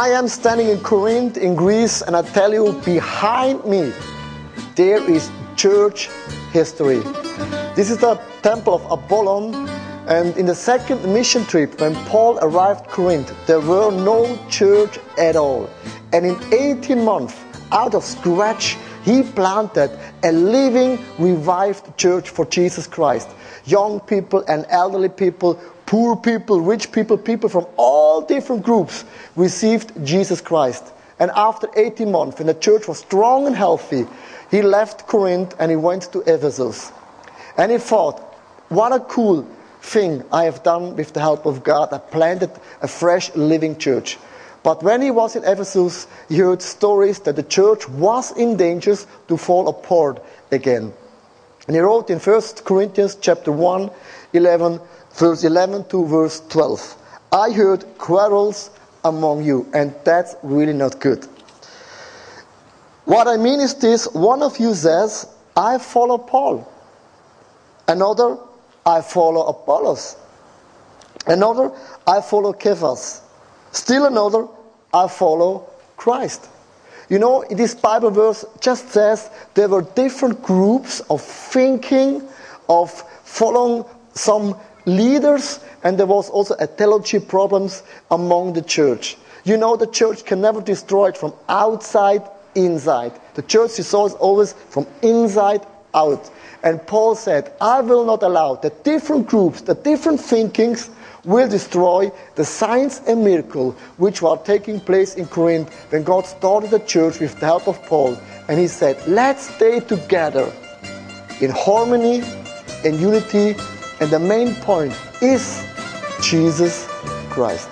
I am standing in Corinth in Greece, and I tell you, behind me, there is church history. This is the temple of Apollon, and in the second mission trip, when Paul arrived Corinth, there were no church at all. And in 18 months, out of scratch, he planted a living, revived church for Jesus Christ. Young people and elderly people, poor people, rich people, people from all different groups received Jesus Christ. And after 18 months, when the church was strong and healthy, he left Corinth and he went to Ephesus. And he thought, what a cool thing I have done with the help of God. I planted a fresh living church. But when he was in Ephesus, he heard stories that the church was in danger to fall apart again. And he wrote in 1 Corinthians chapter 1, 11, verse 11 to verse 12. I heard quarrels among you, and that's really not good. What I mean is this one of you says, I follow Paul. Another, I follow Apollos. Another, I follow Cephas. Still another, I follow Christ. You know, this Bible verse just says there were different groups of thinking, of following some leaders, and there was also a theology problems among the church. You know, the church can never destroy it from outside inside. The church is always from inside out. And Paul said, I will not allow the different groups, the different thinkings will destroy the signs and miracle which were taking place in Corinth when God started the church with the help of Paul. And he said, let's stay together in harmony and unity. And the main point is Jesus Christ.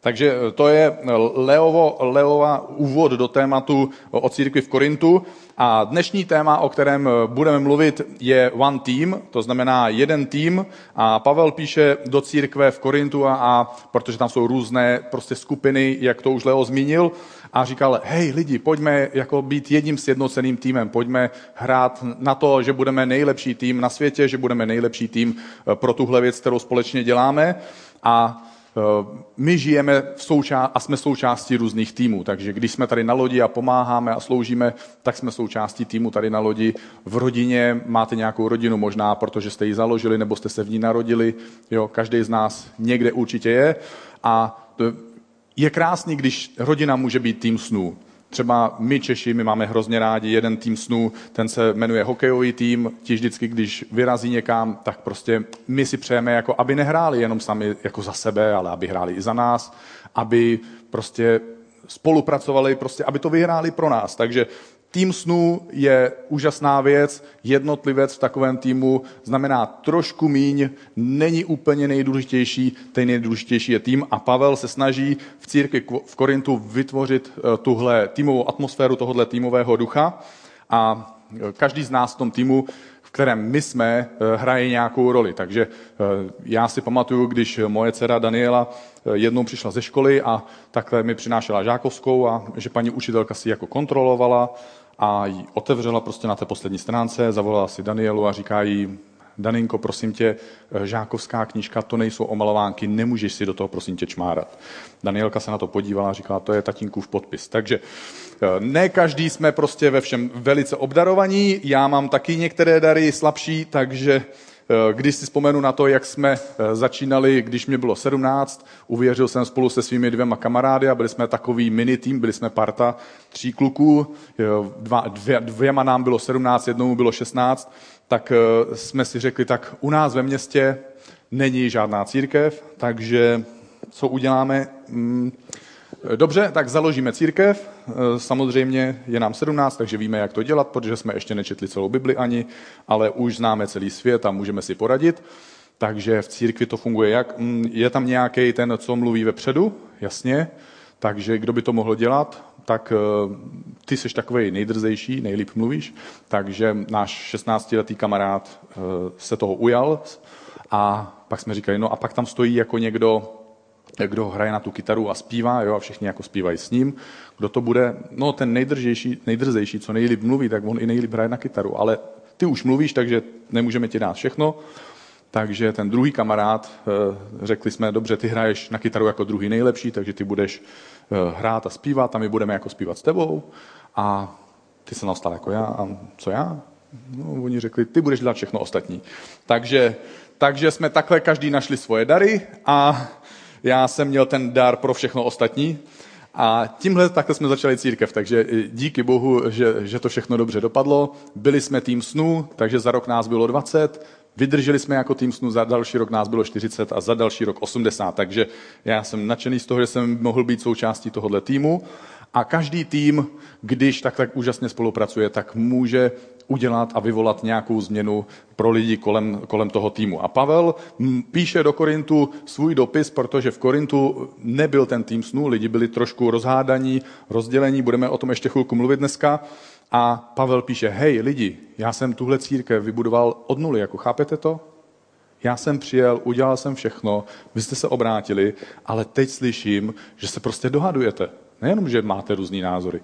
Takže to je Leovo, Leova úvod do tématu o církvi v Korintu. A dnešní téma, o kterém budeme mluvit, je One Team, to znamená jeden tým. A Pavel píše do církve v Korintu, a, a protože tam jsou různé prostě skupiny, jak to už Leo zmínil, a říkal, hej lidi, pojďme jako být jedním sjednoceným týmem, pojďme hrát na to, že budeme nejlepší tým na světě, že budeme nejlepší tým pro tuhle věc, kterou společně děláme. A Eh, my žijeme v souča- a jsme součástí různých týmů, takže když jsme tady na lodi a pomáháme a sloužíme, tak jsme součástí týmu tady na lodi. V rodině máte nějakou rodinu možná, protože jste ji založili nebo jste se v ní narodili. Jo, každý z nás někde určitě je. A je krásný, když rodina může být tým snů. Třeba my Češi, my máme hrozně rádi jeden tým snů, ten se jmenuje hokejový tým, ti vždycky, když vyrazí někam, tak prostě my si přejeme, jako aby nehráli jenom sami jako za sebe, ale aby hráli i za nás, aby prostě spolupracovali, prostě aby to vyhráli pro nás. Takže Tým snů je úžasná věc, jednotlivec v takovém týmu znamená trošku míň, není úplně nejdůležitější, ten nejdůležitější je tým. A Pavel se snaží v církvi v Korintu vytvořit eh, tuhle týmovou atmosféru tohohle týmového ducha. A eh, každý z nás v tom týmu v kterém my jsme, eh, hraje nějakou roli. Takže já si pamatuju, když moje dcera Daniela jednou přišla ze školy a takhle mi přinášela žákovskou a že paní učitelka si jako kontrolovala a ji otevřela prostě na té poslední stránce, zavolala si Danielu a říká jí, Daninko, prosím tě, žákovská knížka, to nejsou omalovánky, nemůžeš si do toho, prosím tě, čmárat. Danielka se na to podívala a říkala, to je tatínkův podpis. Takže eh, ne každý jsme prostě ve všem velice obdarovaní, já mám taky některé dary slabší, takže když si vzpomenu na to, jak jsme eh, začínali, když mě bylo 17, uvěřil jsem spolu se svými dvěma kamarády a byli jsme takový mini tým, byli jsme parta tří kluků, eh, dva, dvě, dvěma nám bylo 17, jednomu bylo 16, tak jsme si řekli, tak u nás ve městě není žádná církev, takže co uděláme? Hmm, Dobře, tak založíme církev. Samozřejmě je nám 17, takže víme, jak to dělat, protože jsme ještě nečetli celou Bibli ani, ale už známe celý svět a můžeme si poradit. Takže v církvi to funguje jak? Mm, je tam nějaký ten, co mluví vepředu, jasně. Takže kdo by to mohl dělat? Tak eh, ty jsi takový nejdrzejší, nejlíp mluvíš. Takže náš 16-letý kamarád eh, se toho ujal a pak jsme říkali, no a pak tam stojí jako někdo, kdo hraje na tu kytaru a zpívá, jo, a všichni jako zpívají s ním. Kdo to bude, no ten nejdržejší, nejdrzejší, co nejlíp mluví, tak on i nejlíp hraje na kytaru, ale ty už mluvíš, takže nemůžeme ti dát všechno. Takže ten druhý kamarád, eh, řekli jsme, dobře, ty hraješ na kytaru jako druhý nejlepší, takže ty budeš eh, hrát a zpívat a my budeme jako zpívat s tebou. A ty se nastal jako já. A co já? No, oni řekli, ty budeš dělat všechno ostatní. Takže, takže jsme takhle každý našli svoje dary a já jsem měl ten dar pro všechno ostatní. A tímhle takhle jsme začali církev, takže díky Bohu, že, že to všechno dobře dopadlo. Byli jsme tým snů, takže za rok nás bylo 20, vydrželi jsme jako tým snů, za další rok nás bylo 40 a za další rok 80, takže já jsem nadšený z toho, že jsem mohl být součástí tohohle týmu. A každý tým, když tak, tak úžasně spolupracuje, tak může udělat a vyvolat nějakou změnu pro lidi kolem, kolem toho týmu. A Pavel píše do Korintu svůj dopis, protože v Korintu nebyl ten tým snů, lidi byli trošku rozhádaní, rozdělení, budeme o tom ještě chvilku mluvit dneska. A Pavel píše, hej lidi, já jsem tuhle církev vybudoval od nuly, jako chápete to? Já jsem přijel, udělal jsem všechno, vy jste se obrátili, ale teď slyším, že se prostě dohadujete. Nejenom, že máte různý názory.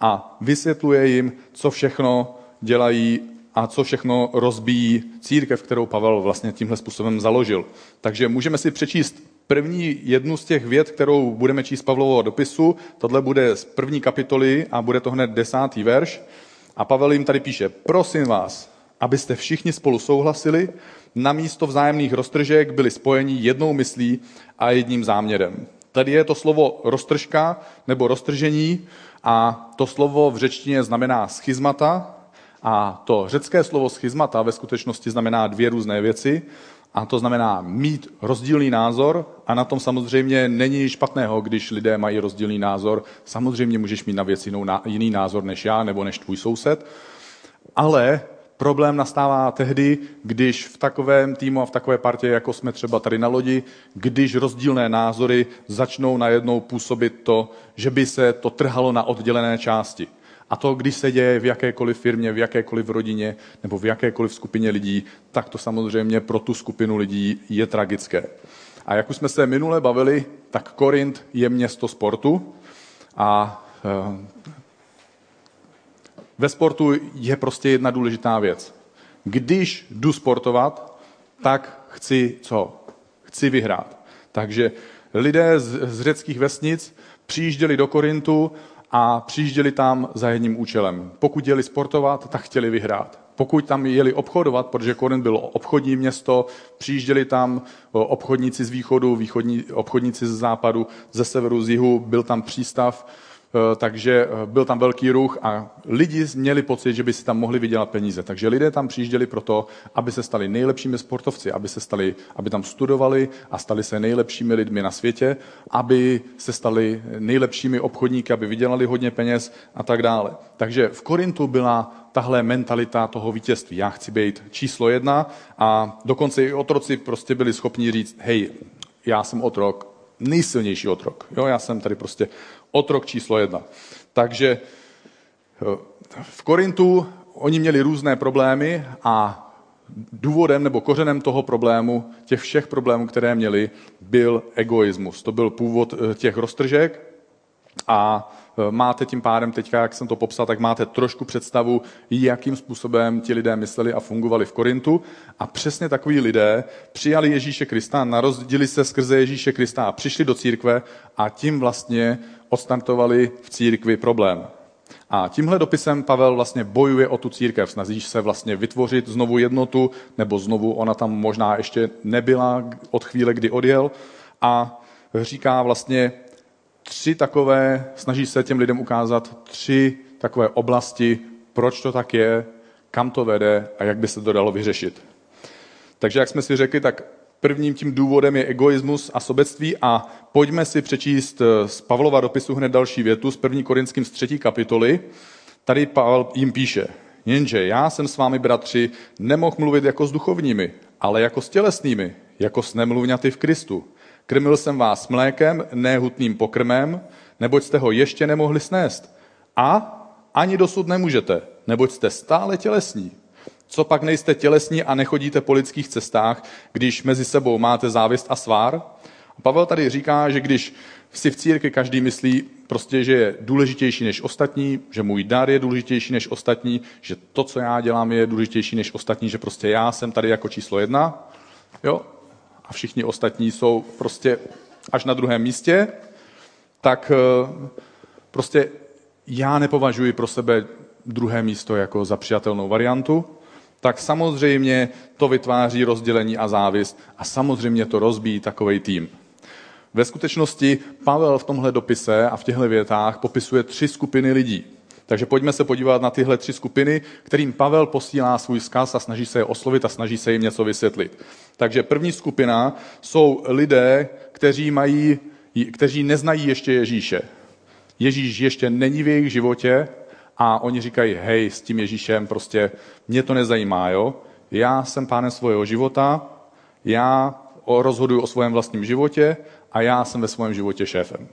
A vysvětluje jim, co všechno dělají a co všechno rozbíjí církev, kterou Pavel vlastně tímhle způsobem založil. Takže můžeme si přečíst první jednu z těch věd, kterou budeme číst Pavlovo dopisu. Tohle bude z první kapitoly a bude to hned desátý verš. A Pavel jim tady píše, prosím vás, abyste všichni spolu souhlasili, na místo vzájemných roztržek byli spojeni jednou myslí a jedním záměrem. Tady je to slovo roztržka nebo roztržení a to slovo v řečtině znamená schizmata a to řecké slovo schizmata ve skutečnosti znamená dvě různé věci a to znamená mít rozdílný názor a na tom samozřejmě není špatného, když lidé mají rozdílný názor. Samozřejmě můžeš mít na věc jinou, jiný názor než já nebo než tvůj soused, ale problém nastává tehdy, když v takovém týmu a v takové partě, jako jsme třeba tady na lodi, když rozdílné názory začnou najednou působit to, že by se to trhalo na oddělené části. A to, když se děje v jakékoliv firmě, v jakékoliv rodině nebo v jakékoliv skupině lidí, tak to samozřejmě pro tu skupinu lidí je tragické. A jak už jsme se minule bavili, tak Korint je město sportu a eh, ve sportu je prostě jedna důležitá věc. Když jdu sportovat, tak chci co? Chci vyhrát. Takže lidé z, z řeckých vesnic přijížděli do Korintu a přijížděli tam za jedním účelem. Pokud jeli sportovat, tak chtěli vyhrát. Pokud tam jeli obchodovat, protože Korint bylo obchodní město, přijížděli tam obchodníci z východu, východní, obchodníci z západu, ze severu, z jihu, byl tam přístav, takže eh, byl tam velký ruch a lidi měli pocit, že by si tam mohli vydělat peníze. Takže lidé tam přijížděli proto, aby se stali nejlepšími sportovci, aby, se stali, aby tam studovali a stali se nejlepšími lidmi na světě, aby se stali nejlepšími obchodníky, aby vydělali hodně peněz a tak dále. Takže v Korintu byla tahle mentalita toho vítězství. Já chci být číslo jedna a dokonce i otroci prostě byli schopni říct, hej, já jsem otrok, nejsilnější otrok. Jo, já jsem tady prostě otrok číslo jedna. Takže eh, v Korintu oni měli různé problémy a důvodem nebo kořenem toho problému, těch všech problémů, které měli, byl egoismus. To byl původ eh, těch roztržek a máte tím pádem teďka, jak jsem to popsal, tak máte trošku představu, jakým způsobem ti lidé mysleli a fungovali v Korintu. A přesně takový lidé přijali Ježíše Krista, narozdili se skrze Ježíše Krista a přišli do církve a tím vlastně odstartovali v církvi problém. A tímhle dopisem Pavel vlastně bojuje o tu církev, snaží se vlastně vytvořit znovu jednotu, nebo znovu ona tam možná ještě nebyla od chvíle, kdy odjel. A říká vlastně tři takové, snaží se těm lidem ukázat tři takové oblasti, proč to tak je, kam to vede a jak by se to dalo vyřešit. Takže jak jsme si řekli, tak Prvním tím důvodem je egoismus a sobectví a pojďme si přečíst eh, z Pavlova dopisu hned další větu z 1. Korinským z 3. kapitoly. Tady Pavel jim píše, jenže já jsem s vámi, bratři, nemohl mluvit jako s duchovními, ale jako s tělesnými, jako s nemluvňaty v Kristu. Krmil jsem vás mlékem, nehutným pokrmem, neboť jste ho ještě nemohli snést. A ani dosud nemůžete, neboť jste stále tělesní. Co pak nejste tělesní a nechodíte po lidských cestách, když mezi sebou máte závist a svár? Pavel tady říká, že když si v církvi každý myslí prostě, že je důležitější než ostatní, že můj dar je důležitější než ostatní, že to, co já dělám, je důležitější než ostatní, že prostě já jsem tady jako číslo jedna, jo, a všichni ostatní jsou prostě až na druhém místě, tak eh, prostě já nepovažuji pro sebe druhé místo jako za přijatelnou variantu, tak samozřejmě to vytváří rozdělení a závist a samozřejmě to rozbíjí takový tým. Ve skutečnosti Pavel v tomhle dopise a v těchto větách popisuje tři skupiny lidí. Takže pojďme se podívat na tyhle tři skupiny, kterým Pavel posílá svůj vzkaz a snaží se je oslovit a snaží se jim něco vysvětlit. Takže první skupina jsou lidé, kteří, mají, kteří neznají ještě Ježíše. Ježíš ještě není v jejich životě a oni říkají, hej, s tím Ježíšem prostě mě to nezajímá, jo? Já jsem pánem svého života, já rozhoduju o svém vlastním životě a já jsem ve svém životě šéfem.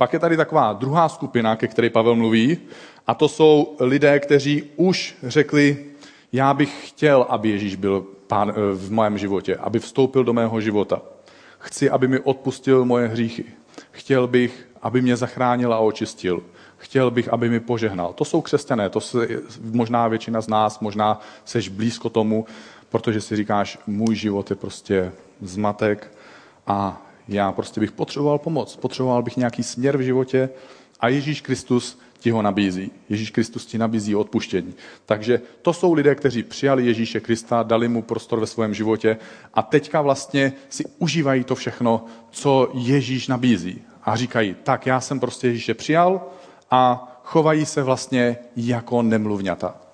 Pak je tady taková druhá skupina, ke které Pavel mluví, a to jsou lidé, kteří už řekli, já bych chtěl, aby Ježíš byl pán eh, v mém životě, aby vstoupil do mého života. Chci, aby mi odpustil moje hříchy. Chtěl bych, aby mě zachránil a očistil. Chtěl bych, aby mi požehnal. To jsou křesťané, to se, možná většina z nás, možná seš blízko tomu, protože si říkáš, můj život je prostě zmatek a já prostě bych potřeboval pomoc, potřeboval bych nějaký směr v životě a Ježíš Kristus ti ho nabízí. Ježíš Kristus ti nabízí odpuštění. Takže to jsou lidé, kteří přijali Ježíše Krista, dali mu prostor ve svém životě a teďka vlastně si užívají to všechno, co Ježíš nabízí. A říkají, tak já jsem prostě Ježíše přijal a chovají se vlastně jako nemluvňata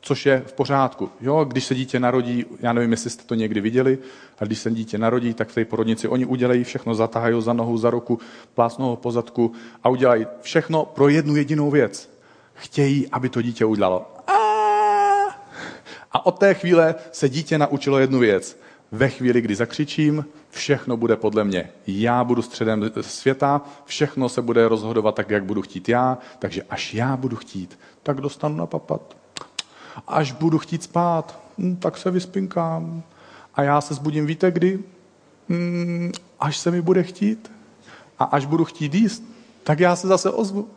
což je v pořádku. Jo, když se dítě narodí, já nevím, jestli jste to někdy viděli, a když se dítě narodí, tak v té porodnici oni udělají všechno, zatáhají za nohu, za ruku, plásnou ho po zadku a udělají všechno pro jednu jedinou věc. Chtějí, aby to dítě udělalo. A od té chvíle se dítě naučilo jednu věc. Ve chvíli, kdy zakřičím, všechno bude podle mě. Já budu středem světa, všechno se bude rozhodovat tak, jak budu chtít já, takže až já budu chtít, tak dostanu na papat až budu chtít spát, hm, tak se vyspinkám. A já se zbudím, víte kdy? Hm, až se mi bude chtít. A až budu chtít jíst, tak já se zase ozvu.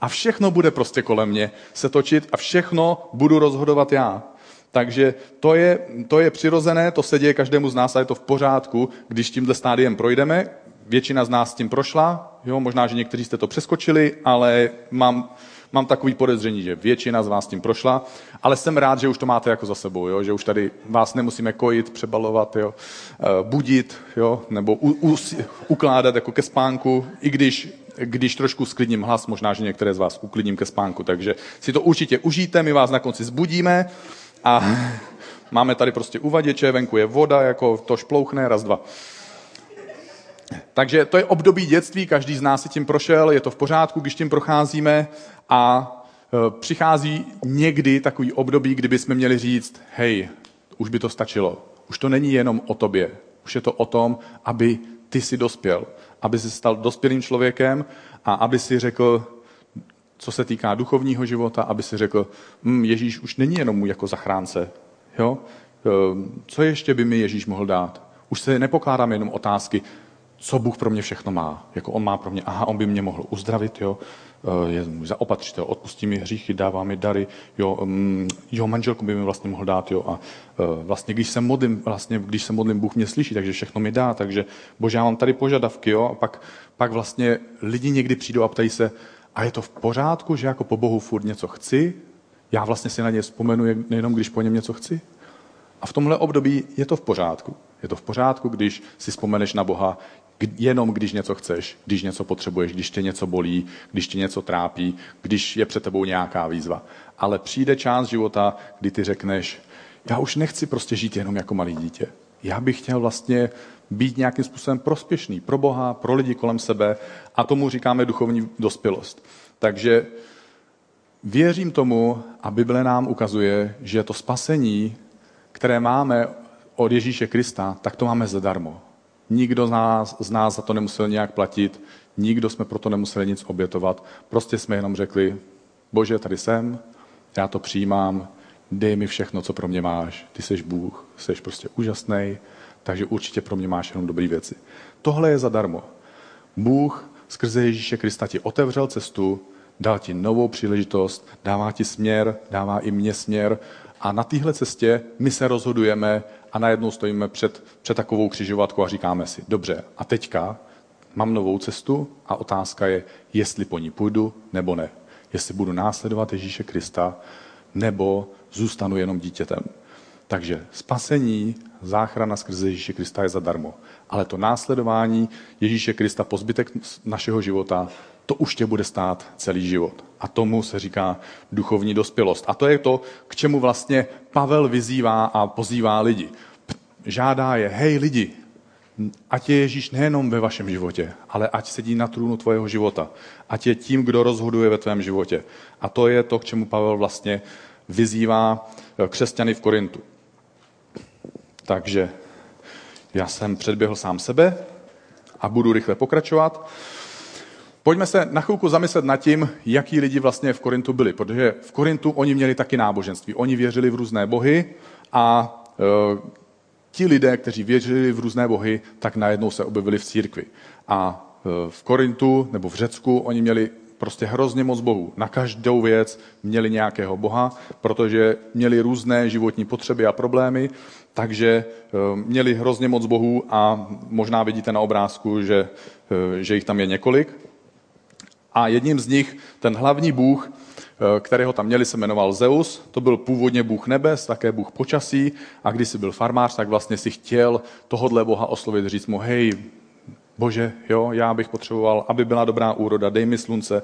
A všechno bude prostě kolem mě se točit a všechno budu rozhodovat já. Takže to je, to je přirozené, to se děje každému z nás a je to v pořádku, když tímhle stádiem projdeme. Většina z nás tím prošla, jo, možná, že někteří jste to přeskočili, ale mám, mám takový podezření, že většina z vás tím prošla, ale jsem rád, že už to máte jako za sebou, jo? že už tady vás nemusíme kojit, přebalovat, jo? Eh, budit, jo? nebo u, u, ukládat jako ke spánku, i když, když trošku sklidním hlas, možná, že některé z vás uklidním ke spánku, takže si to určitě užijte, my vás na konci zbudíme a máme tady prostě uvaděče, venku je voda, jako to šplouchne, raz, dva. Takže to je období dětství, každý z nás si tím prošel, je to v pořádku, když tím procházíme a e, přichází někdy takový období, kdyby jsme měli říct, hej, už by to stačilo. Už to není jenom o tobě. Už je to o tom, aby ty si dospěl. Aby si stal dospělým člověkem a aby si řekl, co se týká duchovního života, aby si řekl, hm, Ježíš už není jenom můj jako zachránce. Jo? E, co ještě by mi Ježíš mohl dát? Už se nepokládám jenom otázky, co Bůh pro mě všechno má. Jako on má pro mě, aha, on by mě mohl uzdravit, jo, eh, je můj zaopatřitel, odpustí mi hříchy, dává mi dary, jo, um, jo, manželku by mi vlastně mohl dát, jo, a uh, vlastně, když se modlím, vlastně, když se modlím, Bůh mě slyší, takže všechno mi dá, takže, bože, já mám tady požadavky, jo, a pak, pak vlastně lidi někdy přijdou a ptají se, a je to v pořádku, že jako po Bohu furt něco chci? Já vlastně si na ně vzpomenu nejenom, když po něm něco chci? A v tomhle období je to v pořádku. Je to v pořádku, když si vzpomeneš na Boha jenom když něco chceš, když něco potřebuješ, když tě něco bolí, když tě něco trápí, když je před tebou nějaká výzva. Ale přijde část života, kdy ty řekneš, já už nechci prostě žít jenom jako malý dítě. Já bych chtěl vlastně být nějakým způsobem prospěšný pro Boha, pro lidi kolem sebe a tomu říkáme duchovní dospělost. Takže věřím tomu a Bible nám ukazuje, že to spasení, které máme od Ježíše Krista, tak to máme zadarmo. Nikdo z nás, z nás za to nemusel nějak platit, nikdo jsme proto nemuseli nic obětovat. Prostě jsme jenom řekli, bože, tady jsem, já to přijímám, dej mi všechno, co pro mě máš. Ty jsi Bůh, jsi prostě úžasný, takže určitě pro mě máš jenom dobré věci. Tohle je zadarmo. Bůh skrze Ježíše Krista ti otevřel cestu, dal ti novou příležitost, dává ti směr, dává i mě směr a na téhle cestě my se rozhodujeme a najednou stojíme před, před takovou křižovatkou a říkáme si, dobře, a teďka mám novou cestu a otázka je, jestli po ní půjdu nebo ne. Jestli budu následovat Ježíše Krista nebo zůstanu jenom dítětem. Takže spasení, záchrana skrze Ježíše Krista je zadarmo. Ale to následování Ježíše Krista po zbytek našeho života, to už tě bude stát celý život. A tomu se říká duchovní dospělost. A to je to, k čemu vlastně Pavel vyzývá a pozývá lidi. Žádá je, hej lidi, ať je Ježíš nejenom ve vašem životě, ale ať sedí na trůnu tvojeho života. Ať je tím, kdo rozhoduje ve tvém životě. A to je to, k čemu Pavel vlastně vyzývá eh, křesťany v Korintu. Takže já jsem předběhl sám sebe a budu rychle pokračovat. Pojďme se na chvilku zamyslet nad tím, jaký lidi vlastně v Korintu byli, protože v Korintu oni měli taky náboženství. Oni věřili v různé bohy a e, ti lidé, kteří věřili v různé bohy, tak najednou se objevili v církvi. A e, v Korintu nebo v Řecku oni měli prostě hrozně moc bohů. Na každou věc měli nějakého boha, protože měli různé životní potřeby a problémy, takže eh, měli hrozně moc bohů a možná vidíte na obrázku, že, eh, že jich tam je několik. A jedním z nich, ten hlavní bůh, eh, kterého tam měli, se jmenoval Zeus. To byl původně bůh nebes, také bůh počasí. A když jsi byl farmář, tak vlastně si chtěl tohodle boha oslovit, říct mu, hej, bože, jo, já bych potřeboval, aby byla dobrá úroda, dej mi slunce.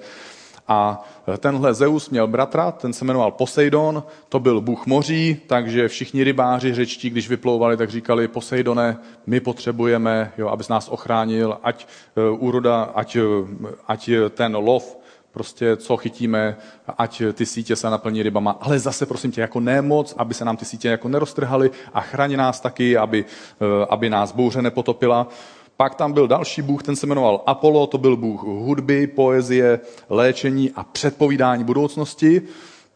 A tenhle Zeus měl bratra, ten se jmenoval Poseidon, to byl bůh moří, takže všichni rybáři řečtí, když vyplouvali, tak říkali, Poseidone, my potřebujeme, jo, abys nás ochránil, ať e, úroda, ať, e, ať ten lov, prostě co chytíme, ať ty sítě se naplní rybama, ale zase prosím tě, jako nemoc, aby se nám ty sítě jako neroztrhaly a chrání nás taky, aby, e, aby nás bouře nepotopila. Pak tam byl další bůh, ten se jmenoval Apollo, to byl bůh hudby, poezie, léčení a předpovídání budoucnosti.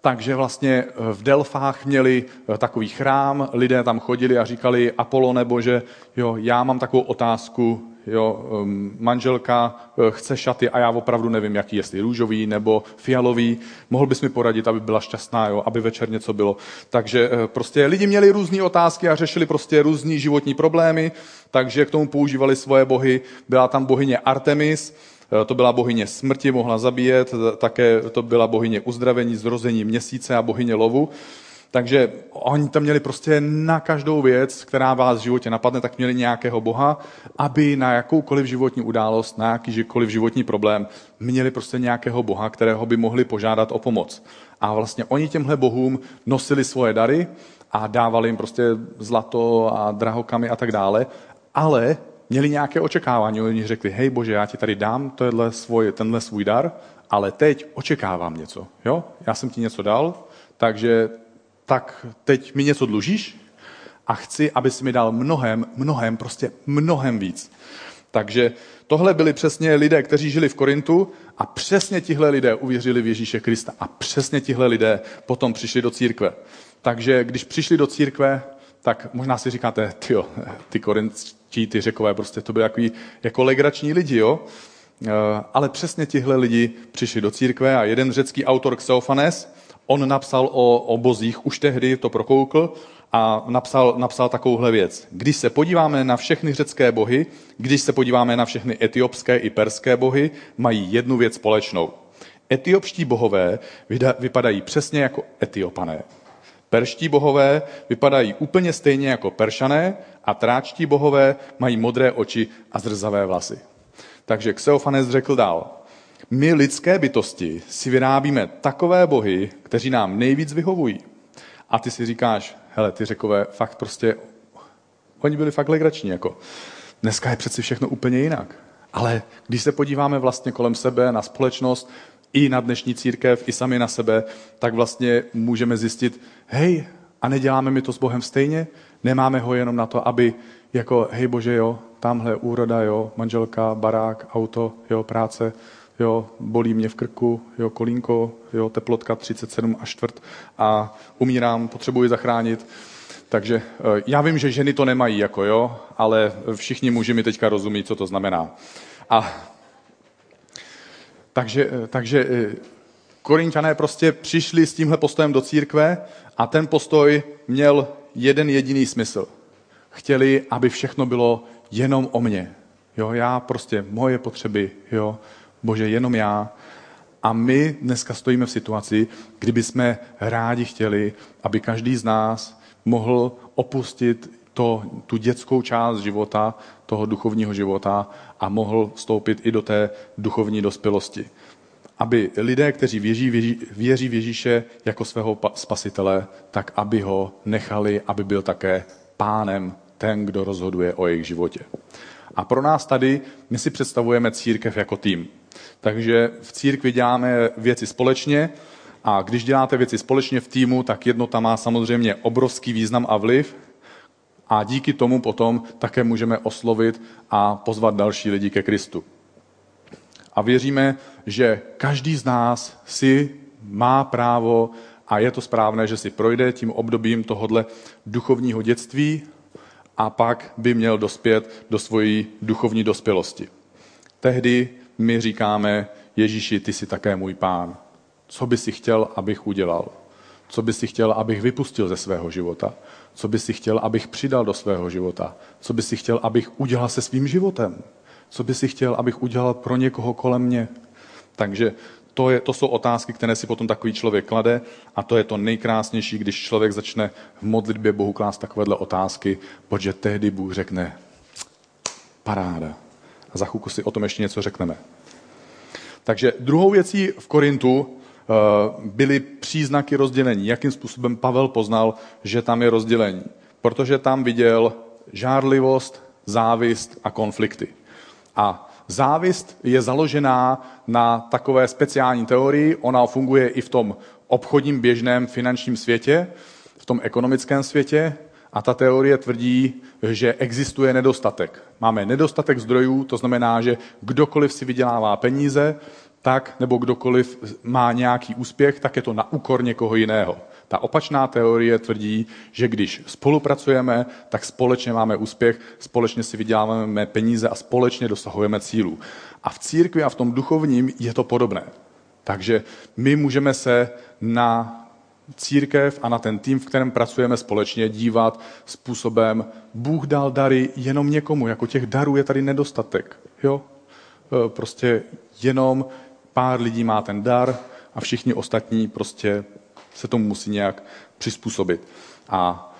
Takže vlastně v Delfách měli eh, takový chrám, lidé tam chodili a říkali Apollo nebo že jo, já mám takovou otázku, jo, manželka uh, chce šaty a já opravdu nevím, jaký, jestli růžový nebo fialový. Mohl bys mi poradit, aby byla šťastná, jo, aby večer něco bylo. Takže uh, prostě lidi měli různé otázky a řešili prostě různé životní problémy, takže k tomu používali svoje bohy. Byla tam bohyně Artemis, uh, to byla bohyně smrti, mohla zabíjet, také to byla bohyně uzdravení, zrození měsíce a bohyně lovu. Takže oni tam měli prostě na každou věc, která vás v životě napadne, tak měli nějakého boha, aby na jakoukoliv životní událost, na jakýkoliv životní problém, měli prostě nějakého boha, kterého by mohli požádat o pomoc. A vlastně oni těmhle bohům nosili svoje dary a dávali jim prostě zlato a drahokamy a tak dále, ale měli nějaké očekávání. Oni řekli, hej bože, já ti tady dám tohle svoj, tenhle svůj dar, ale teď očekávám něco. Jo? Já jsem ti něco dal, takže tak teď mi něco dlužíš a chci, abys mi dal mnohem, mnohem, prostě mnohem víc. Takže tohle byli přesně lidé, kteří žili v Korintu a přesně tihle lidé uvěřili v Ježíše Krista a přesně tihle lidé potom přišli do církve. Takže když přišli do církve, tak možná si říkáte, tyjo, ty korintští, ty řekové, prostě to byly jako, jako legrační lidi, jo? Eh, ale přesně tihle lidi přišli do církve a jeden řecký autor Xeophanes, On napsal o, o bozích, už tehdy to prokoukl a napsal, napsal takovouhle věc. Když se podíváme na všechny řecké bohy, když se podíváme na všechny etiopské i perské bohy, mají jednu věc společnou. Etiopští bohové vypadají přesně jako etiopané. Perští bohové vypadají úplně stejně jako peršané a tráčtí bohové mají modré oči a zrzavé vlasy. Takže Xeofanes řekl dál. My lidské bytosti si vyrábíme takové bohy, kteří nám nejvíc vyhovují. A ty si říkáš, hele, ty řekové fakt prostě, oni byli fakt legrační, jako. Dneska je přeci všechno úplně jinak. Ale když se podíváme vlastně kolem sebe na společnost, i na dnešní církev, i sami na sebe, tak vlastně můžeme zjistit, hej, a neděláme mi to s Bohem stejně? Nemáme ho jenom na to, aby jako, hej Bože, jo, tamhle úroda, jo, manželka, barák, auto, jo, práce, jo, bolí mě v krku, jo, kolínko, jo, teplotka 37 a čtvrt a umírám, potřebuji zachránit. Takže eh, já vím, že ženy to nemají, jako jo, ale všichni muži mi teďka rozumí, co to znamená. A Takže, takže Korinčané prostě přišli s tímhle postojem do církve a ten postoj měl jeden jediný smysl. Chtěli, aby všechno bylo jenom o mně. Jo, já prostě, moje potřeby, jo, bože, jenom já. A my dneska stojíme v situaci, kdyby jsme rádi chtěli, aby každý z nás mohl opustit to, tu dětskou část života, toho duchovního života a mohl vstoupit i do té duchovní dospělosti. Aby lidé, kteří věří, věří, věří v Ježíše jako svého spasitele, tak aby ho nechali, aby byl také pánem ten, kdo rozhoduje o jejich životě. A pro nás tady, my si představujeme církev jako tým. Takže v církvi děláme věci společně a když děláte věci společně v týmu, tak jednota má samozřejmě obrovský význam a vliv a díky tomu potom také můžeme oslovit a pozvat další lidi ke Kristu. A věříme, že každý z nás si má právo a je to správné, že si projde tím obdobím tohodle duchovního dětství a pak by měl dospět do svojí duchovní dospělosti. Tehdy my říkáme, Ježíši, ty jsi také můj pán. Co by si chtěl, abych udělal? Co by si chtěl, abych vypustil ze svého života? Co by si chtěl, abych přidal do svého života? Co by si chtěl, abych udělal se svým životem? Co by si chtěl, abych udělal pro někoho kolem mě? Takže to, je, to jsou otázky, které si potom takový člověk klade a to je to nejkrásnější, když člověk začne v modlitbě Bohu klást takovéhle otázky, protože tehdy Bůh řekne paráda. A za chvilku si o tom ještě něco řekneme. Takže druhou věcí v Korintu eh, byly příznaky rozdělení. Jakým způsobem Pavel poznal, že tam je rozdělení? Protože tam viděl žárlivost, závist a konflikty. A Závist je založená na takové speciální teorii, ona funguje i v tom obchodním běžném finančním světě, v tom ekonomickém světě a ta teorie tvrdí, že existuje nedostatek. Máme nedostatek zdrojů, to znamená, že kdokoliv si vydělává peníze, tak, nebo kdokoliv má nějaký úspěch, tak je to na úkor někoho jiného. Ta opačná teorie tvrdí, že když spolupracujeme, tak společně máme úspěch, společně si vyděláváme peníze a společně dosahujeme cílů. A v církvi a v tom duchovním je to podobné. Takže my můžeme se na církev a na ten tým, v kterém pracujeme společně, dívat způsobem, Bůh dal dary jenom někomu, jako těch darů je tady nedostatek. Jo? E, prostě jenom pár lidí má ten dar a všichni ostatní prostě se tomu musí nějak přizpůsobit. A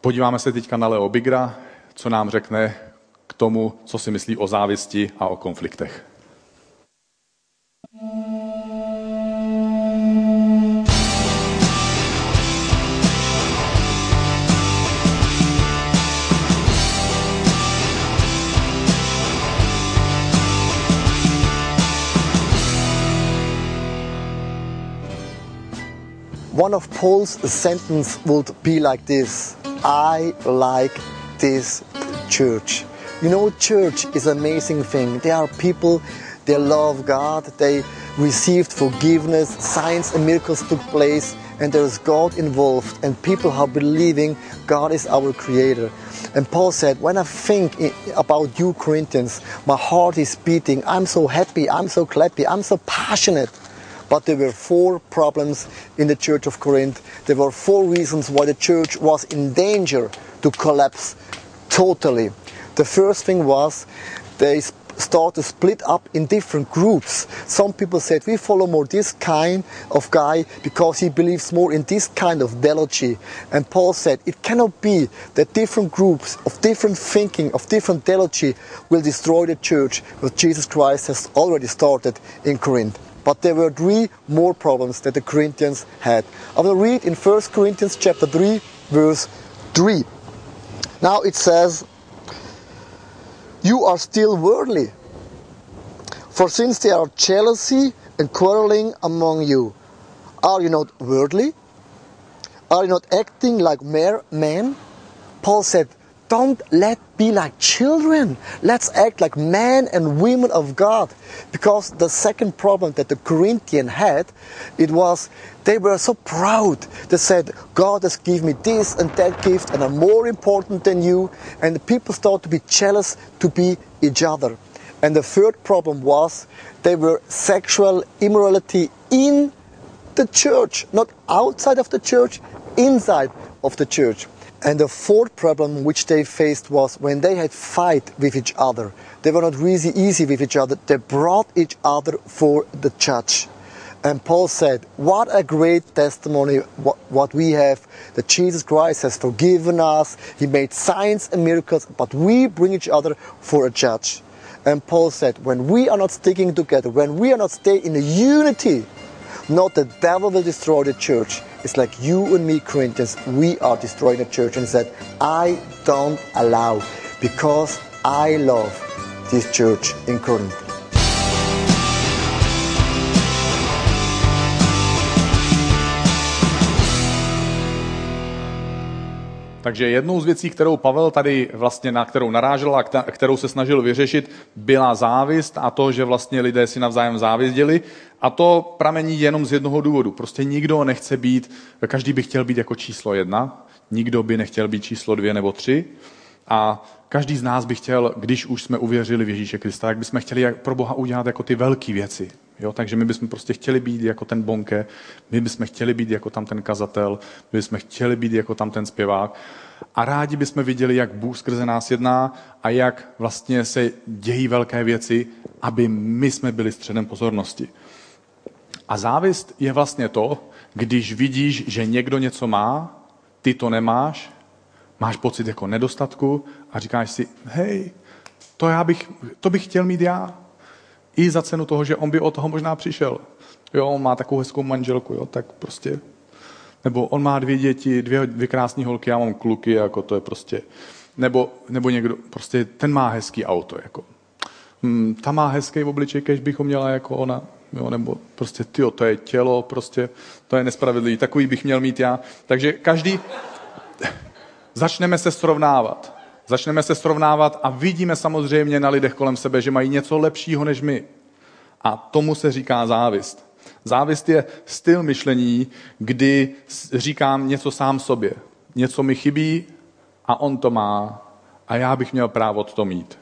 podíváme se teďka na Leo Bigra, co nám řekne k tomu, co si myslí o závisti a o konfliktech. One of Paul's sentence would be like this I like this church. You know, church is an amazing thing. There are people, they love God, they received forgiveness, signs and miracles took place, and there is God involved, and people are believing God is our creator. And Paul said, When I think about you, Corinthians, my heart is beating. I'm so happy, I'm so clappy, I'm so passionate. But there were four problems in the church of Corinth. There were four reasons why the church was in danger to collapse totally. The first thing was they start to split up in different groups. Some people said we follow more this kind of guy because he believes more in this kind of theology. And Paul said it cannot be that different groups of different thinking, of different theology will destroy the church, what Jesus Christ has already started in Corinth. But there were three more problems that the Corinthians had. I will read in 1 Corinthians chapter 3, verse 3. Now it says, You are still worldly. For since there are jealousy and quarreling among you, are you not worldly? Are you not acting like mere men? Paul said, don't let be like children. Let's act like men and women of God. Because the second problem that the Corinthian had, it was they were so proud. They said, God has given me this and that gift and I'm more important than you. And the people start to be jealous to be each other. And the third problem was they were sexual immorality in the church, not outside of the church, inside of the church. And the fourth problem which they faced was when they had fight with each other. They were not really easy with each other. They brought each other for the judge. And Paul said, What a great testimony what, what, we have that Jesus Christ has forgiven us. He made signs and miracles, but we bring each other for a judge. And Paul said, When we are not sticking together, when we are not staying in unity, not the devil will destroy the church. It's like you and me, Corinthians, we are destroying the church. And he said, I don't allow because I love this church in Corinth. Takže jednou z věcí, kterou Pavel tady vlastně na kterou narážel a kterou se snažil vyřešit, byla závist a to, že vlastně lidé si navzájem záviděli. A to pramení jenom z jednoho důvodu. Prostě nikdo nechce být, každý by chtěl být jako číslo jedna, nikdo by nechtěl být číslo dvě nebo tři. A každý z nás by chtěl, když už jsme uvěřili v Ježíše Krista, tak bychom chtěli pro Boha udělat jako ty velké věci. Jo? Takže my bychom prostě chtěli být jako ten bonke, my bychom chtěli být jako tam ten kazatel, my bychom chtěli být jako tam ten zpěvák. A rádi bychom viděli, jak Bůh skrze nás jedná a jak vlastně se dějí velké věci, aby my jsme byli středem pozornosti. A závist je vlastně to, když vidíš, že někdo něco má, ty to nemáš, máš pocit jako nedostatku a říkáš si, hej, to, já bych, to bych chtěl mít já. I za cenu toho, že on by o toho možná přišel. Jo, on má takovou hezkou manželku, jo, tak prostě. Nebo on má dvě děti, dvě, dvě krásné holky, já mám kluky, jako to je prostě. Nebo, nebo někdo, prostě ten má hezký auto, jako. Hmm, ta má hezký obličej, kež bychom měla jako ona. Jo, nebo prostě, ty, to je tělo, prostě, to je nespravedlivý, takový bych měl mít já. Takže každý, začneme se srovnávat. Začneme se srovnávat a vidíme samozřejmě na lidech kolem sebe, že mají něco lepšího než my. A tomu se říká závist. Závist je styl myšlení, kdy říkám něco sám sobě. Něco mi chybí a on to má a já bych měl právo to mít.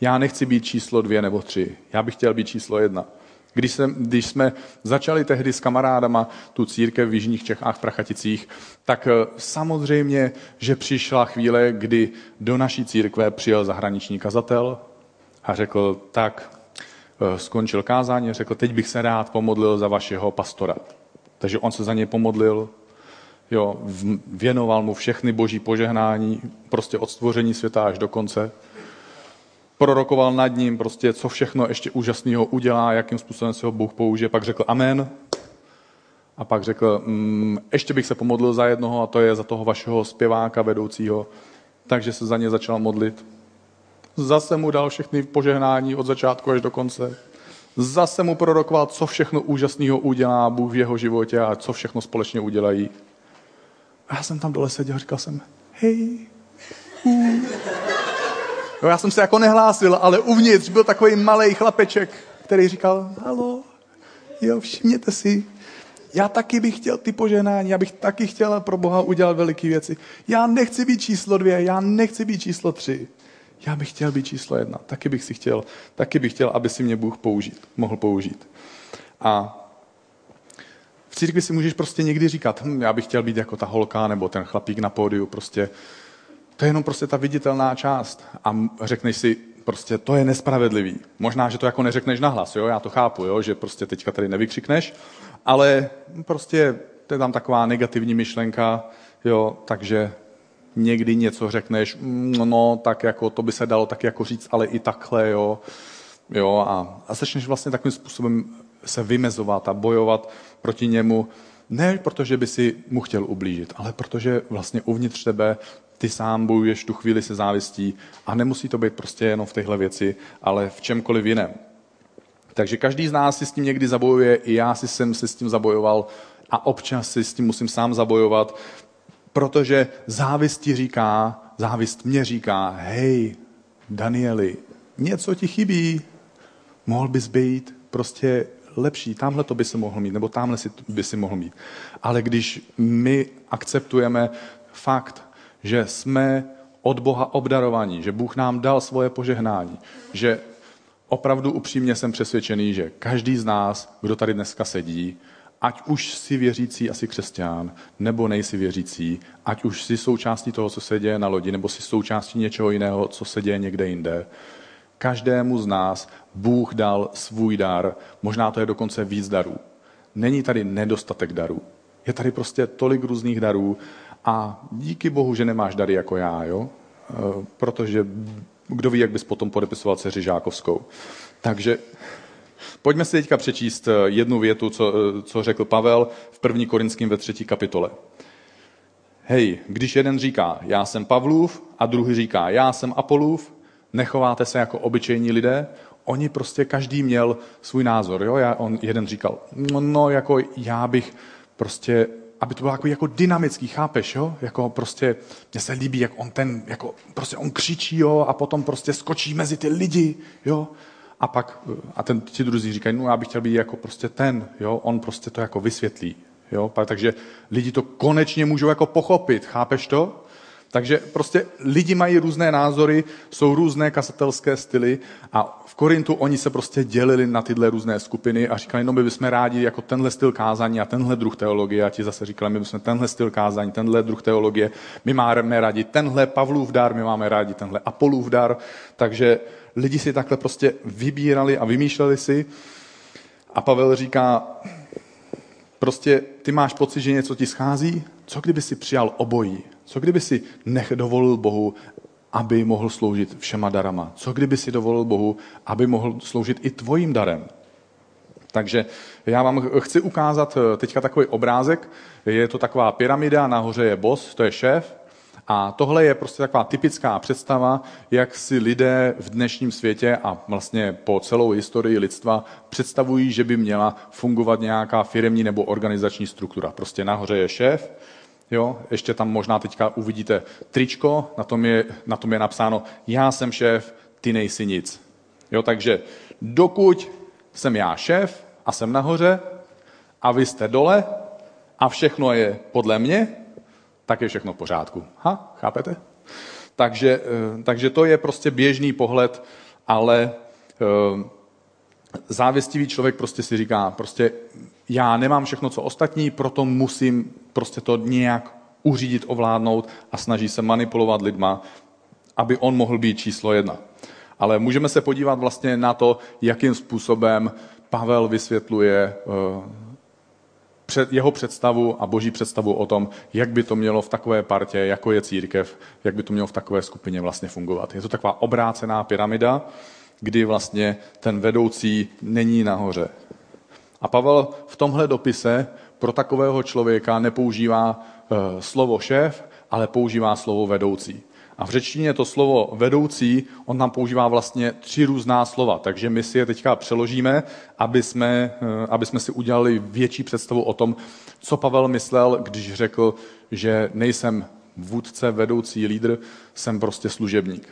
Já nechci být číslo dvě nebo tři. Já bych chtěl být číslo jedna. Když, jsem, když jsme začali tehdy s kamarádama tu církev v Jižních Čechách v Prachaticích, tak eh, samozřejmě, že přišla chvíle, kdy do naší církve přijel zahraniční kazatel a řekl, tak eh, skončil kázání, řekl, teď bych se rád pomodlil za vašeho pastora. Takže on se za něj pomodlil, jo, věnoval mu všechny boží požehnání, prostě od stvoření světa až do konce prorokoval nad ním, prostě co všechno ještě úžasného udělá, jakým způsobem se ho Bůh použije. Pak řekl amen. A pak řekl, mm, ještě bych se pomodlil za jednoho a to je za toho vašeho zpěváka vedoucího. Takže se za ně začal modlit. Zase mu dal všechny požehnání od začátku až do konce. Zase mu prorokoval, co všechno úžasného udělá Bůh v jeho životě a co všechno společně udělají. A já jsem tam dole seděl a říkal jsem, hej, uh. Jo, já jsem se jako nehlásil, ale uvnitř byl takový malý chlapeček, který říkal, halo, jo, všimněte si, já taky bych chtěl ty poženání, já bych taky chtěl pro Boha udělat veliké věci. Já nechci být číslo dvě, já nechci být číslo tři. Já bych chtěl být číslo jedna. Taky bych si chtěl, taky bych chtěl, aby si mě Bůh použít, mohl použít. A v církvi si můžeš prostě někdy říkat, hm, já bych chtěl být jako ta holka nebo ten chlapík na pódiu, prostě to je jenom prostě ta viditelná část. A řekneš si, prostě to je nespravedlivý. Možná, že to jako neřekneš nahlas, jo? já to chápu, jo? že prostě teďka tady nevykřikneš, ale prostě to je tam taková negativní myšlenka, jo? takže někdy něco řekneš, mm, no, tak jako to by se dalo tak jako říct, ale i takhle, jo, jo a, a začneš vlastně takovým způsobem se vymezovat a bojovat proti němu, ne protože by si mu chtěl ublížit, ale protože vlastně uvnitř tebe ty sám bojuješ tu chvíli se závistí a nemusí to být prostě jenom v téhle věci, ale v čemkoliv jiném. Takže každý z nás si s tím někdy zabojuje, i já si jsem se s tím zabojoval a občas si s tím musím sám zabojovat, protože závist ti říká, závist mě říká, hej, Danieli, něco ti chybí, mohl bys být prostě lepší, tamhle to by se mohl mít, nebo tamhle si by si mohl mít. Ale když my akceptujeme fakt, že jsme od Boha obdarovaní, že Bůh nám dal svoje požehnání, že opravdu upřímně jsem přesvědčený, že každý z nás, kdo tady dneska sedí, ať už si věřící, asi křesťan, nebo nejsi věřící, ať už si součástí toho, co se děje na lodi, nebo si součástí něčeho jiného, co se děje někde jinde, každému z nás Bůh dal svůj dar, možná to je dokonce víc darů. Není tady nedostatek darů. Je tady prostě tolik různých darů a díky Bohu, že nemáš dary jako já, jo? E, protože kdo ví, jak bys potom podepisoval dceři Žákovskou. Takže pojďme si teďka přečíst e, jednu větu, co, e, co řekl Pavel v první Korinským ve třetí kapitole. Hej, když jeden říká, já jsem Pavlův, a druhý říká, já jsem Apolův, nechováte se jako obyčejní lidé, oni prostě každý měl svůj názor. Jo? Já, on jeden říkal, no, no jako já bych prostě, aby to bylo jako, jako dynamický, chápeš, jo? Jako prostě, mně se líbí, jak on ten, jako prostě on křičí, jo, a potom prostě skočí mezi ty lidi, jo? A pak, a ten, ti druzí říkají, no já bych chtěl být jako prostě ten, jo? On prostě to jako vysvětlí, jo? Takže lidi to konečně můžou jako pochopit, chápeš to? Takže prostě lidi mají různé názory, jsou různé kasatelské styly a v Korintu oni se prostě dělili na tyhle různé skupiny a říkali, no my bychom rádi jako tenhle styl kázání a tenhle druh teologie. A ti zase říkali, my bychom tenhle styl kázání, tenhle druh teologie, my máme rádi tenhle Pavlův dar, my máme rádi tenhle Apolův dar, takže lidi si takhle prostě vybírali a vymýšleli si. A Pavel říká, prostě ty máš pocit, že něco ti schází, co kdyby si přijal obojí? Co kdyby si nech dovolil Bohu, aby mohl sloužit všema darama? Co kdyby si dovolil Bohu, aby mohl sloužit i tvojím darem? Takže já vám chci ukázat eh, teďka takový obrázek. Je to taková pyramida, nahoře je boss, to je šéf. A tohle je prostě taková typická představa, jak si lidé v dnešním světě a vlastně po celou historii lidstva představují, že by měla fungovat nějaká firemní nebo organizační struktura. Prostě nahoře je šéf, Jo, ještě tam možná teďka uvidíte tričko, na tom je, na tom je napsáno já jsem šéf, ty nejsi nic. Jo, takže dokud jsem já šéf a jsem nahoře a vy jste dole a všechno je podle mě, tak je všechno v pořádku. Ha, chápete? Takže, eh, takže to je prostě běžný pohled, ale eh, závěstivý člověk prostě si říká, prostě já nemám všechno, co ostatní, proto musím prostě to nějak uřídit, ovládnout a snaží se manipulovat lidma, aby on mohl být číslo jedna. Ale můžeme se podívat vlastně na to, jakým způsobem Pavel vysvětluje eh, jeho představu a boží představu o tom, jak by to mělo v takové partě, jako je církev, jak by to mělo v takové skupině vlastně fungovat. Je to taková obrácená pyramida, kdy vlastně ten vedoucí není nahoře. A Pavel v tomhle dopise pro takového člověka nepoužívá e, slovo šéf, ale používá slovo vedoucí. A v řečtině to slovo vedoucí, on tam používá vlastně tři různá slova, takže my si je teďka přeložíme, aby jsme, e, aby jsme si udělali větší představu o tom, co Pavel myslel, když řekl, že nejsem vůdce, vedoucí, lídr, jsem prostě služebník.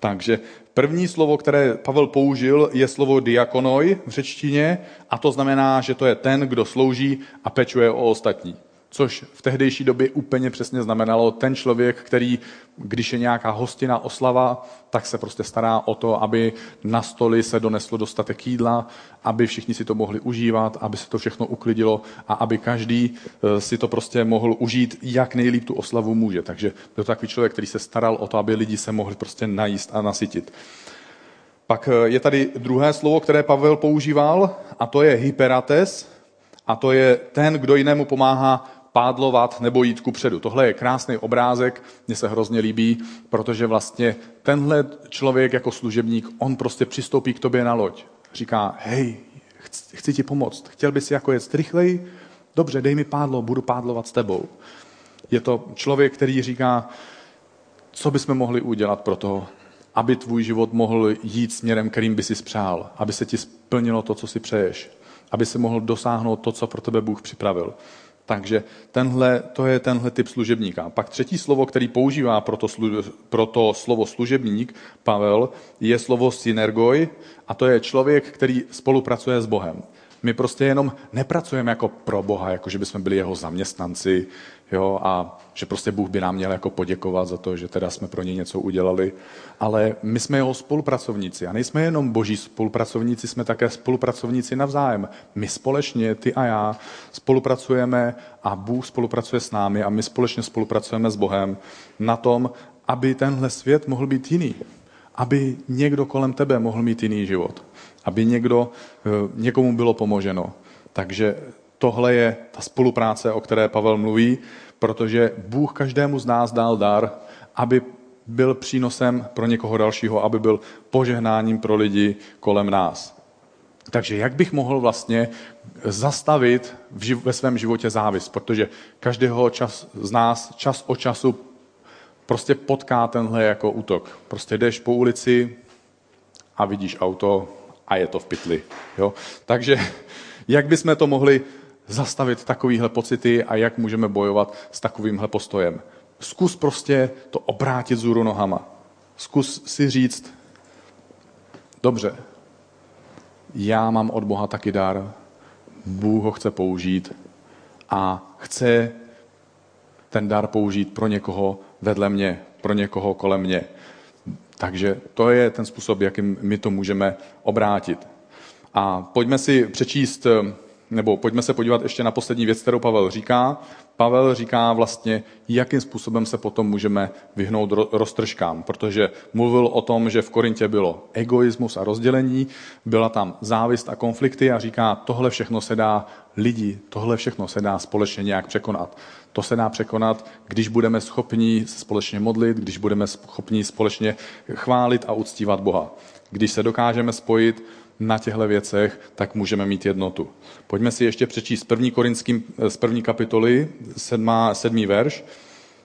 Takže první slovo, které Pavel použil, je slovo diakonoj v řečtině a to znamená, že to je ten, kdo slouží a pečuje o ostatní což v tehdejší době úplně přesně znamenalo ten člověk, který, když je nějaká hostina, oslava, tak se prostě stará o to, aby na stoli se doneslo dostatek jídla, aby všichni si to mohli užívat, aby se to všechno uklidilo a aby každý eh, si to prostě mohl užít, jak nejlíp tu oslavu může. Takže byl to takový člověk, který se staral o to, aby lidi se mohli prostě najíst a nasytit. Pak eh, je tady druhé slovo, které Pavel používal, a to je hyperates, a to je ten, kdo jinému pomáhá pádlovat nebo jít ku předu. Tohle je krásný obrázek, mně se hrozně líbí, protože vlastně tenhle člověk jako služebník, on prostě přistoupí k tobě na loď. Říká, hej, chci, chci ti pomoct, chtěl bys jako jet rychleji? Dobře, dej mi pádlo, budu pádlovat s tebou. Je to člověk, který říká, co bychom mohli udělat pro to, aby tvůj život mohl jít směrem, kterým by si spřál, aby se ti splnilo to, co si přeješ, aby se mohl dosáhnout to, co pro tebe Bůh připravil. Takže tenhle, to je tenhle typ služebníka. Pak třetí slovo, který používá pro to, slu, pro to slovo služebník, Pavel, je slovo synergoj a to je člověk, který spolupracuje s Bohem. My prostě jenom nepracujeme jako pro Boha, jako že bychom byli jeho zaměstnanci, jo, a že prostě Bůh by nám měl jako poděkovat za to, že teda jsme pro ně něco udělali. Ale my jsme jeho spolupracovníci a nejsme jenom boží spolupracovníci, jsme také spolupracovníci navzájem. My společně, ty a já, spolupracujeme a Bůh spolupracuje s námi a my společně spolupracujeme s Bohem na tom, aby tenhle svět mohl být jiný. Aby někdo kolem tebe mohl mít jiný život. Aby někdo, eh, někomu bylo pomoženo. Takže tohle je ta spolupráce, o které Pavel mluví, protože Bůh každému z nás dal dar, aby byl přínosem pro někoho dalšího, aby byl požehnáním pro lidi kolem nás. Takže jak bych mohl vlastně zastavit ve svém životě závis? Protože každého čas z nás čas od času prostě potká tenhle jako útok. Prostě jdeš po ulici a vidíš auto a je to v pytli. Jo? Takže jak bychom to mohli zastavit takovýhle pocity a jak můžeme bojovat s takovýmhle postojem. Zkus prostě to obrátit zůru nohama. Zkus si říct, dobře, já mám od Boha taky dar, Bůh ho chce použít a chce ten dar použít pro někoho vedle mě, pro někoho kolem mě. Takže to je ten způsob, jakým my to můžeme obrátit. A pojďme si přečíst nebo pojďme se podívat ještě na poslední věc, kterou Pavel říká. Pavel říká vlastně, jakým způsobem se potom můžeme vyhnout roztržkám, protože mluvil o tom, že v Korintě bylo egoismus a rozdělení, byla tam závist a konflikty a říká, tohle všechno se dá lidi, tohle všechno se dá společně nějak překonat. To se dá překonat, když budeme schopni se společně modlit, když budeme schopni společně chválit a uctívat Boha. Když se dokážeme spojit na těchto věcech, tak můžeme mít jednotu. Pojďme si ještě přečíst první korinským, eh, z první kapitoly, sedmá, sedmý verš.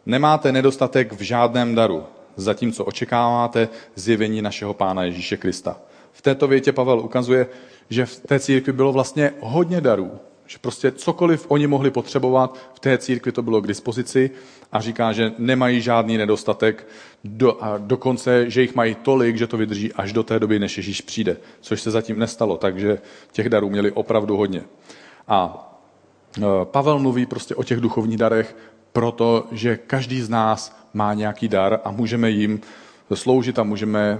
Nemáte nedostatek v žádném daru, zatímco očekáváte zjevení našeho Pána Ježíše Krista. V této větě Pavel ukazuje, že v té církvi bylo vlastně hodně darů, že prostě cokoliv oni mohli potřebovat, v té církvi to bylo k dispozici a říká, že nemají žádný nedostatek, do, a dokonce, že jich mají tolik, že to vydrží až do té doby, než Ježíš přijde, což se zatím nestalo, takže těch darů měli opravdu hodně. A e, Pavel mluví prostě o těch duchovních darech, protože každý z nás má nějaký dar a můžeme jim sloužit a můžeme e,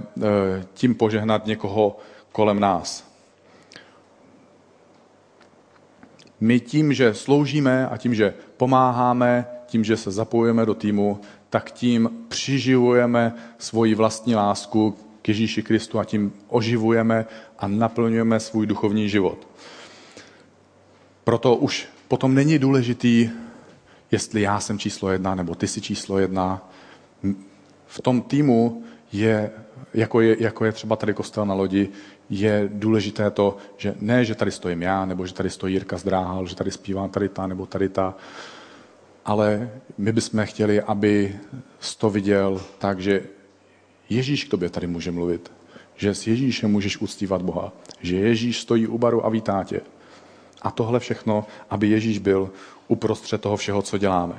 tím požehnat někoho kolem nás. My tím, že sloužíme a tím, že pomáháme, tím, že se zapojujeme do týmu, tak tím přiživujeme svoji vlastní lásku k Ježíši Kristu a tím oživujeme a naplňujeme svůj duchovní život. Proto už potom není důležitý, jestli já jsem číslo jedna nebo ty jsi číslo jedna. V tom týmu je, jako je, jako je třeba tady kostel na lodi, je důležité to, že ne, že tady stojím já, nebo že tady stojí Jirka Zdráhal, že tady zpívá tady ta nebo tady ta, ale my bychom chtěli, aby to viděl tak, že Ježíš k tobě tady může mluvit, že s Ježíšem můžeš uctívat Boha, že Ježíš stojí u baru a vítá tě. A tohle všechno, aby Ježíš byl uprostřed toho všeho, co děláme.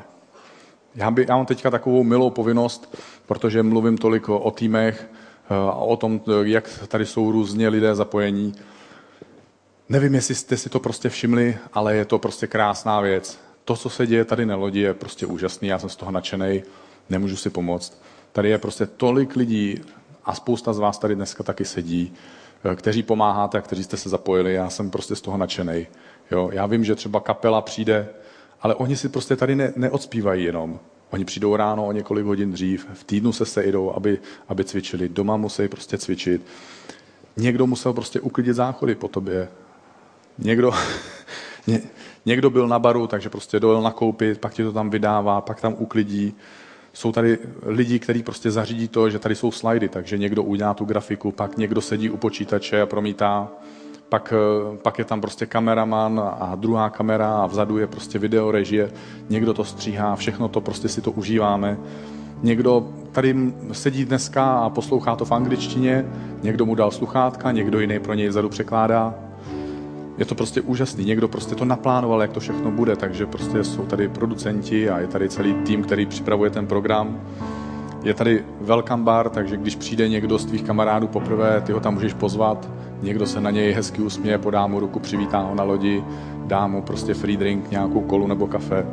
Já, by, já mám teďka takovou milou povinnost, protože mluvím tolik o, týmech, a o tom, jak tady jsou různě lidé zapojení. Nevím, jestli jste si to prostě všimli, ale je to prostě krásná věc. To, co se děje tady na lodi, je prostě úžasný, já jsem z toho nadšený, nemůžu si pomoct. Tady je prostě tolik lidí a spousta z vás tady dneska taky sedí, eh, kteří pomáháte a kteří jste se zapojili, já jsem prostě z toho nadšený. Já vím, že třeba kapela přijde, ale oni si prostě tady ne, neodspívají jenom. Oni přijdou ráno o několik hodin dřív, v týdnu se sejdou, aby, aby cvičili, doma musí prostě cvičit. Někdo musel prostě uklidit záchody po tobě. Někdo, ně, někdo byl na baru, takže prostě dojel nakoupit, pak ti to tam vydává, pak tam uklidí. Jsou tady lidi, kteří prostě zařídí to, že tady jsou slajdy, takže někdo udělá tu grafiku, pak někdo sedí u počítače a promítá pak, eh, pak je tam prostě kameraman a druhá kamera a vzadu je prostě video režie, někdo to stříhá, všechno to prostě si to užíváme. Někdo tady sedí dneska a poslouchá to v angličtině, někdo mu dal sluchátka, někdo jiný pro něj vzadu překládá. Je to prostě úžasný. Někdo prostě to naplánoval, jak to všechno bude, takže prostě jsou tady producenti a je tady celý tým, který připravuje ten program. Je tady welcome bar, takže když přijde někdo z tvých kamarádů poprvé, ty ho tam můžeš pozvat, někdo se na něj hezky usměje, podá mu ruku, přivítá ho na lodi, dá mu prostě free drink, nějakou kolu nebo kafe.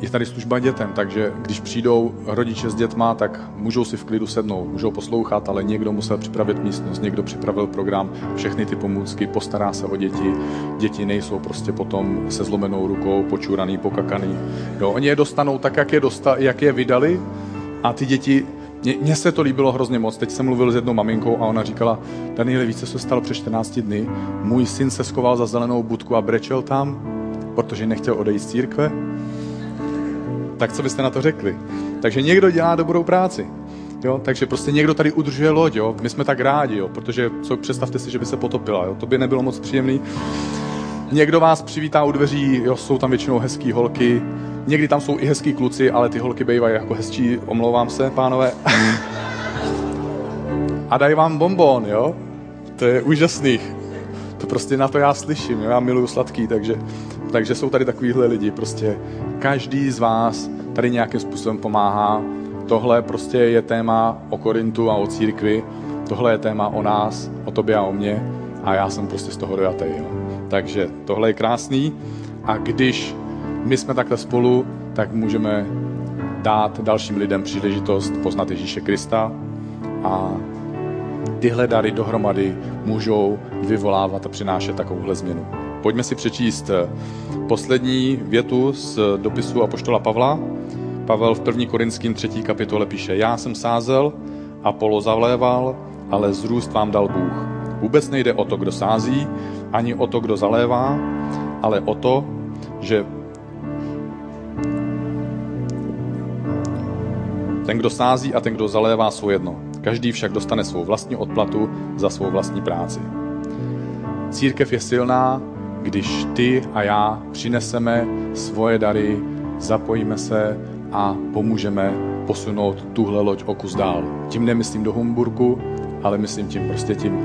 je tady služba dětem, takže když přijdou rodiče s dětma, tak můžou si v klidu sednout, můžou poslouchat, ale někdo musel připravit místnost, někdo připravil program, všechny ty pomůcky, postará se o děti. Děti nejsou prostě potom se zlomenou rukou, počuraný, pokakaný. Jo, oni je dostanou tak, jak je, dosta, jak je vydali a ty děti mně se to líbilo hrozně moc. Teď jsem mluvil s jednou maminkou a ona říkala, Danieli, více se stalo před 14 dny. Můj syn se skoval za zelenou budku a brečel tam, protože nechtěl odejít z církve. Tak co byste na to řekli? Takže někdo dělá dobrou práci. Jo? Takže prostě někdo tady udržuje loď, jo? my jsme tak rádi, jo? protože co, představte si, že by se potopila, jo? to by nebylo moc příjemný. Někdo vás přivítá u dveří, jo? jsou tam většinou hezký holky, někdy tam jsou i hezký kluci, ale ty holky bývají jako hezčí, omlouvám se, pánové. A dají vám bonbon, jo? To je úžasný. To prostě na to já slyším, jo? já miluju sladký, takže, takže jsou tady takovýhle lidi. Prostě každý z vás tady nějakým způsobem pomáhá. Tohle prostě je téma o Korintu a o církvi. Tohle je téma o nás, o tobě a o mě. A já jsem prostě z toho dojatý. Jo? Takže tohle je krásný. A když my jsme takhle spolu, tak můžeme dát dalším lidem příležitost poznat Ježíše Krista a tyhle dary dohromady můžou vyvolávat a přinášet takovouhle změnu. Pojďme si přečíst eh, poslední větu z dopisu Apoštola Pavla. Pavel v 1. Korinským 3. kapitole píše, já jsem sázel, a polo zavléval, ale zrůst vám dal Bůh. Vůbec nejde o to, kdo sází, ani o to, kdo zalévá, ale o to, že ten, kdo sází a ten, kdo zalévá, jsou jedno. Každý však dostane svou vlastní odplatu za svou vlastní práci. Církev je silná, když ty a já přineseme svoje dary, zapojíme se a pomůžeme posunout tuhle loď o kus dál. Tím nemyslím do Humburku, ale myslím tím prostě tím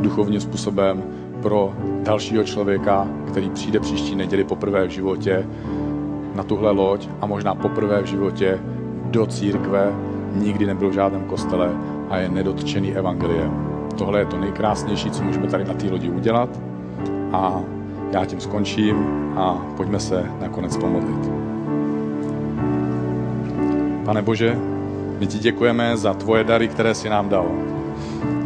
duchovním způsobem pro dalšího člověka, který přijde příští neděli poprvé v životě na tuhle loď a možná poprvé v životě do církve, nikdy nebyl v žádném kostele a je nedotčený evangeliem. Tohle je to nejkrásnější, co můžeme tady na té lodi udělat a já tím skončím a pojďme se nakonec pomodlit. Pane Bože, my ti děkujeme za tvoje dary, které jsi nám dal.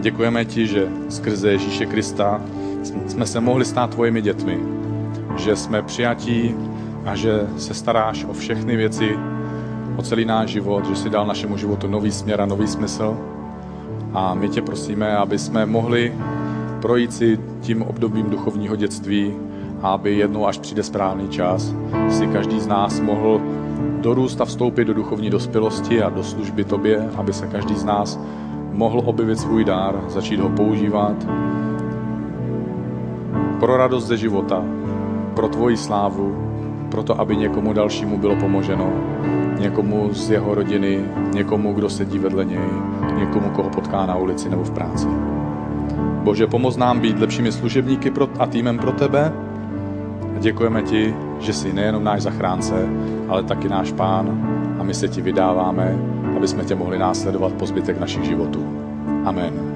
Děkujeme ti, že skrze Ježíše Krista jsme se mohli stát tvojimi dětmi, že jsme přijatí a že se staráš o všechny věci, o celý náš život, že si dal našemu životu nový směr a nový smysl. A my tě prosíme, aby jsme mohli projít si tím obdobím duchovního dětství a aby jednou, až přijde správný čas, si každý z nás mohl dorůst a vstoupit do duchovní dospělosti a do služby tobě, aby se každý z nás mohl objevit svůj dár, začít ho používat pro radost ze života, pro tvoji slávu, pro to, aby někomu dalšímu bylo pomoženo, někomu z jeho rodiny, někomu, kdo sedí vedle něj, někomu, koho potká na ulici nebo v práci. Bože, pomoz nám být lepšími služebníky a týmem pro tebe. Děkujeme ti, že jsi nejenom náš zachránce, ale taky náš pán a my se ti vydáváme, aby jsme tě mohli následovat po zbytek našich životů. Amen.